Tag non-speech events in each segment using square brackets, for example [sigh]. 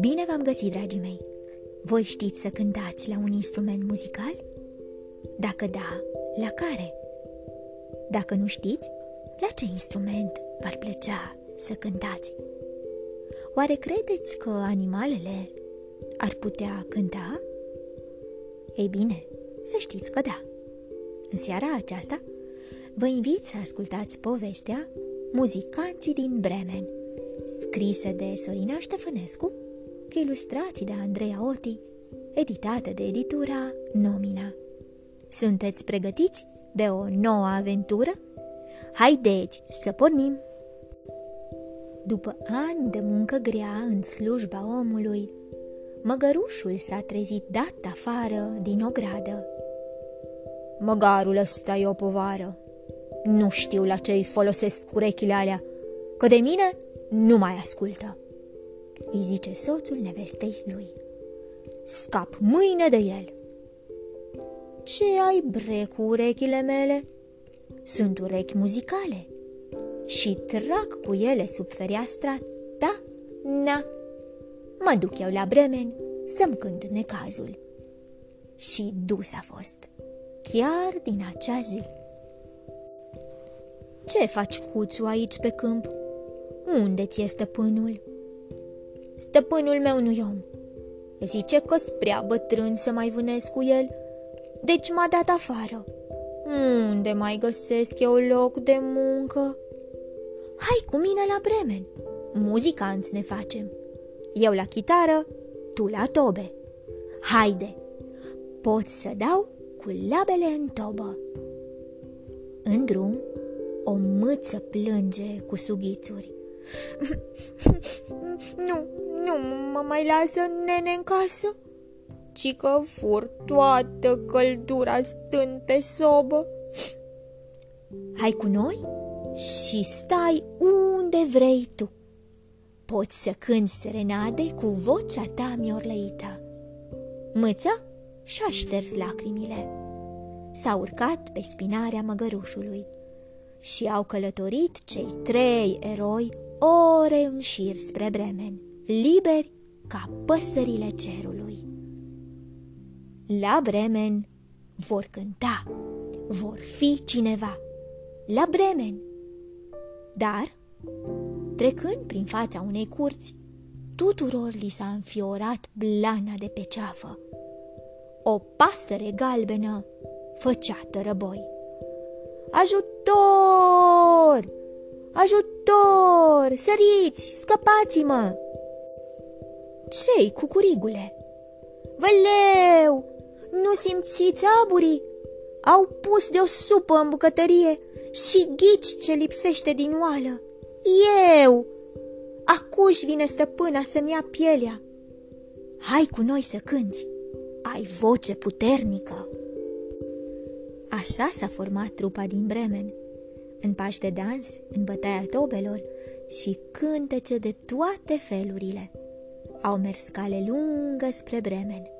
Bine v-am găsit, dragii mei! Voi știți să cântați la un instrument muzical? Dacă da, la care? Dacă nu știți, la ce instrument v-ar plăcea să cântați? Oare credeți că animalele ar putea cânta? Ei bine, să știți că da. În seara aceasta vă invit să ascultați povestea Muzicanții din Bremen, scrisă de Sorina Ștefănescu, cu ilustrații de Andreea Oti, editată de editura Nomina. Sunteți pregătiți de o nouă aventură? Haideți să pornim! După ani de muncă grea în slujba omului, măgărușul s-a trezit dat afară din o gradă. Măgarul ăsta e o povară. Nu știu la ce îi folosesc urechile alea, că de mine nu mai ascultă. Îi zice soțul nevestei lui. Scap mâine de el. Ce ai bre cu urechile mele? Sunt urechi muzicale și trag cu ele sub fereastra ta, na. Mă duc eu la Bremen să-mi cânt necazul. Și dus a fost, chiar din acea zi. Ce faci, cuțu, aici pe câmp? Unde ți este stăpânul? Stăpânul meu nu-i om. Zice că prea bătrân să mai vânesc cu el, deci m-a dat afară. Unde mai găsesc eu loc de muncă? Hai cu mine la Bremen. Muzicanți ne facem. Eu la chitară, tu la tobe. Haide, pot să dau cu labele în tobă. În drum, o mâță plânge cu sughițuri. [laughs] nu, nu mă mai lasă nene în casă, ci că fur toată căldura stând pe sobă. Hai cu noi și stai unde vrei tu. Poți să cânti serenade cu vocea ta miorlăită. Mâța și-a șters lacrimile. S-a urcat pe spinarea măgărușului și au călătorit cei trei eroi ore în șir spre Bremen, liberi ca păsările cerului. La Bremen vor cânta, vor fi cineva. La Bremen. Dar, trecând prin fața unei curți, tuturor li s-a înfiorat blana de pe ceafă. O pasăre galbenă făcea tărăboi. Ajutor! Ajutor! Săriți! Scăpați-mă! Ce-i, cucurigule? Văleu! Nu simțiți aburii? Au pus de o supă în bucătărie și ghici ce lipsește din oală. Eu! Acuși vine stăpâna să-mi ia pielea. Hai cu noi să cânți. Ai voce puternică. Așa s-a format trupa din Bremen în pași de dans, în bătaia tobelor și cântece de toate felurile. Au mers cale lungă spre Bremen,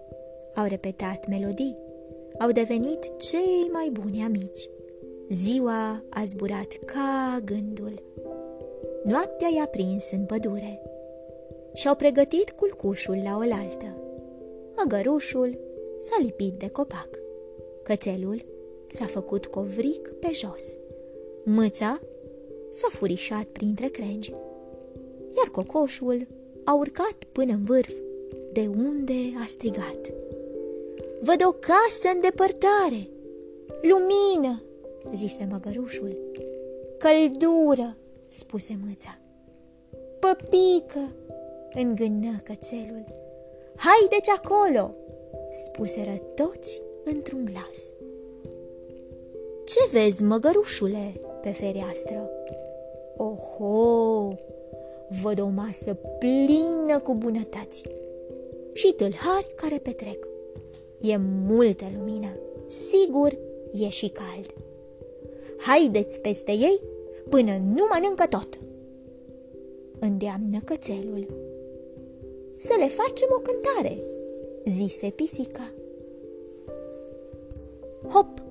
au repetat melodii, au devenit cei mai buni amici. Ziua a zburat ca gândul. Noaptea i-a prins în pădure și-au pregătit culcușul la oaltă. Măgărușul s-a lipit de copac. Cățelul s-a făcut covric pe jos Mâța s-a furișat printre crengi, iar cocoșul a urcat până în vârf, de unde a strigat. Văd o casă în depărtare! Lumină! zise măgărușul. Căldură! spuse mâța. Păpică! îngână cățelul. Haideți acolo! spuseră toți într-un glas. Ce vezi, măgărușule?" Pe fereastră. Oho! Văd o masă plină cu bunătăți și tâlhari care petrec. E multă lumină, sigur e și cald. Haideți peste ei până nu mănâncă tot. Îndeamnă cățelul. Să le facem o cântare, zise pisica. Hop!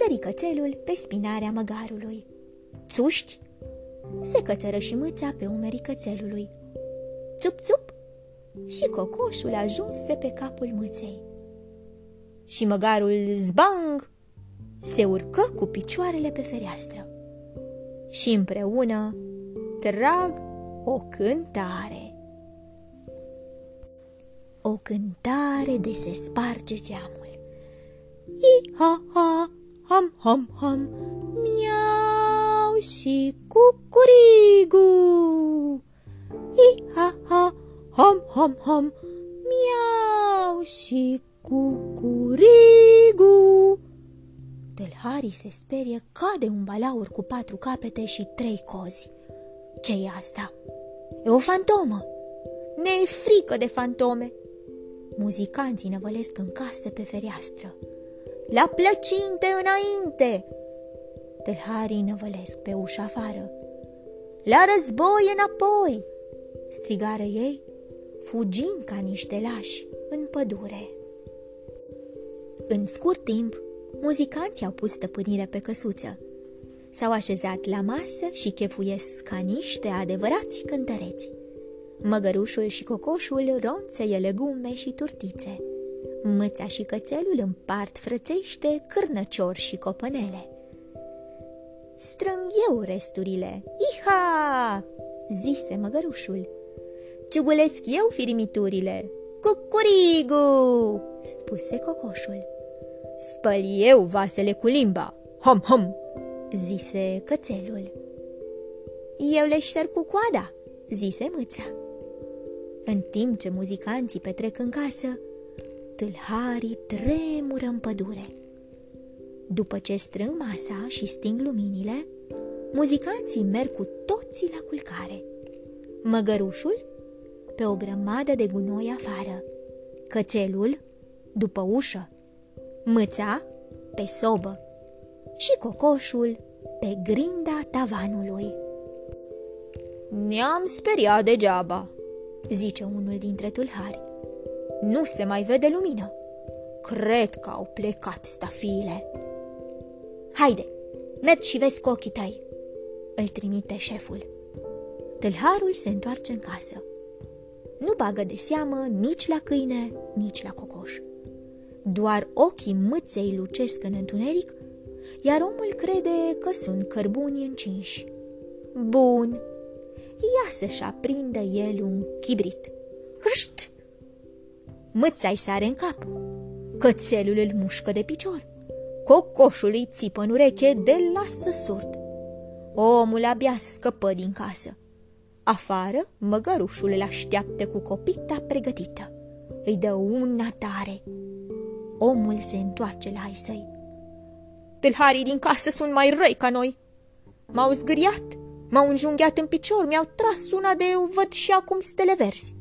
Sări cățelul pe spinarea măgarului. Țuști, se cățără și mâța pe umerii cățelului. Țup-țup! Și cocoșul ajunse pe capul mâței. Și măgarul zbang se urcă cu picioarele pe fereastră. Și împreună trag o cântare. O cântare de se sparge geamul. I-ha-ha, ham-ham-ham, miau și cucurigu. I-ha-ha, ham-ham-ham, miau și cucurigu. Delhari se sperie, cade un balaur cu patru capete și trei cozi. ce e asta? E o fantomă! Ne e frică de fantome! Muzicanții năvălesc în casă pe fereastră. La plăcinte înainte! Telharii năvălesc pe ușa afară. La război înapoi! Strigară ei, fugind ca niște lași în pădure. În scurt timp, muzicanții au pus stăpânire pe căsuță. S-au așezat la masă și chefuiesc ca niște adevărați cântăreți. Măgărușul și cocoșul ronțăie legume și turtițe. Măța și cățelul împart frățește cârnăciori și copănele. Strâng eu resturile, iha! zise măgărușul. Ciugulesc eu firimiturile, cucurigu! spuse cocoșul. Spăl eu vasele cu limba, hom, hom! zise cățelul. Eu le șterg cu coada, zise mâța. În timp ce muzicanții petrec în casă, tâlharii tremură în pădure. După ce strâng masa și sting luminile, muzicanții merg cu toții la culcare. Măgărușul pe o grămadă de gunoi afară, cățelul după ușă, mâța pe sobă și cocoșul pe grinda tavanului. Ne-am speriat degeaba, zice unul dintre tulhari. Nu se mai vede lumină. Cred că au plecat stafiile. Haide, mergi și vezi cu ochii tăi, îl trimite șeful. Tâlharul se întoarce în casă. Nu bagă de seamă nici la câine, nici la cocoș. Doar ochii mâței lucesc în întuneric, iar omul crede că sunt cărbuni încinși. Bun, ia să-și aprindă el un chibrit. Hâșt! Mâța-i sare în cap. Cățelul îl mușcă de picior. Cocoșul îi țipă în ureche de lasă surd. Omul abia scăpă din casă. Afară, măgărușul îl așteaptă cu copita pregătită. Îi dă una tare. Omul se întoarce la ai săi. Tâlharii din casă sunt mai răi ca noi. M-au zgâriat, m-au înjunghiat în picior, mi-au tras una de eu, văd și acum stele verzi.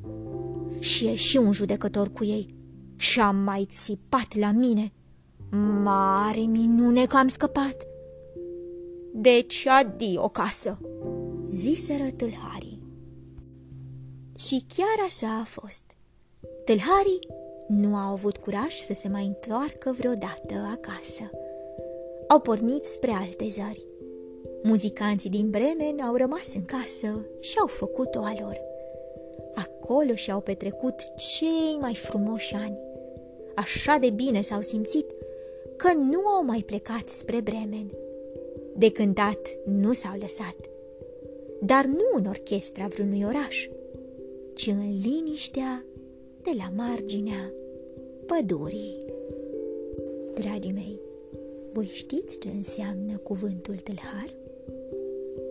Și e și un judecător cu ei. Și-am mai țipat la mine. Mare minune că am scăpat. Deci adio casă, ziseră tâlharii. Și chiar așa a fost. Tâlharii nu au avut curaj să se mai întoarcă vreodată acasă. Au pornit spre alte zări. Muzicanții din Bremen au rămas în casă și au făcut-o a lor. Acolo și-au petrecut cei mai frumoși ani. Așa de bine s-au simțit că nu au mai plecat spre Bremen. De cântat nu s-au lăsat, dar nu în orchestra vreunui oraș, ci în liniștea de la marginea pădurii. Dragii mei, voi știți ce înseamnă cuvântul tâlhar?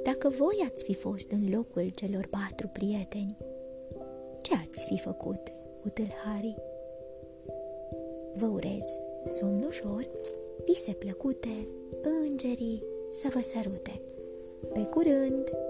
Dacă voi ați fi fost în locul celor patru prieteni, ce ați fi făcut cu tâlharii? Vă urez somn ușor, vise plăcute, îngerii să vă sărute. Pe curând!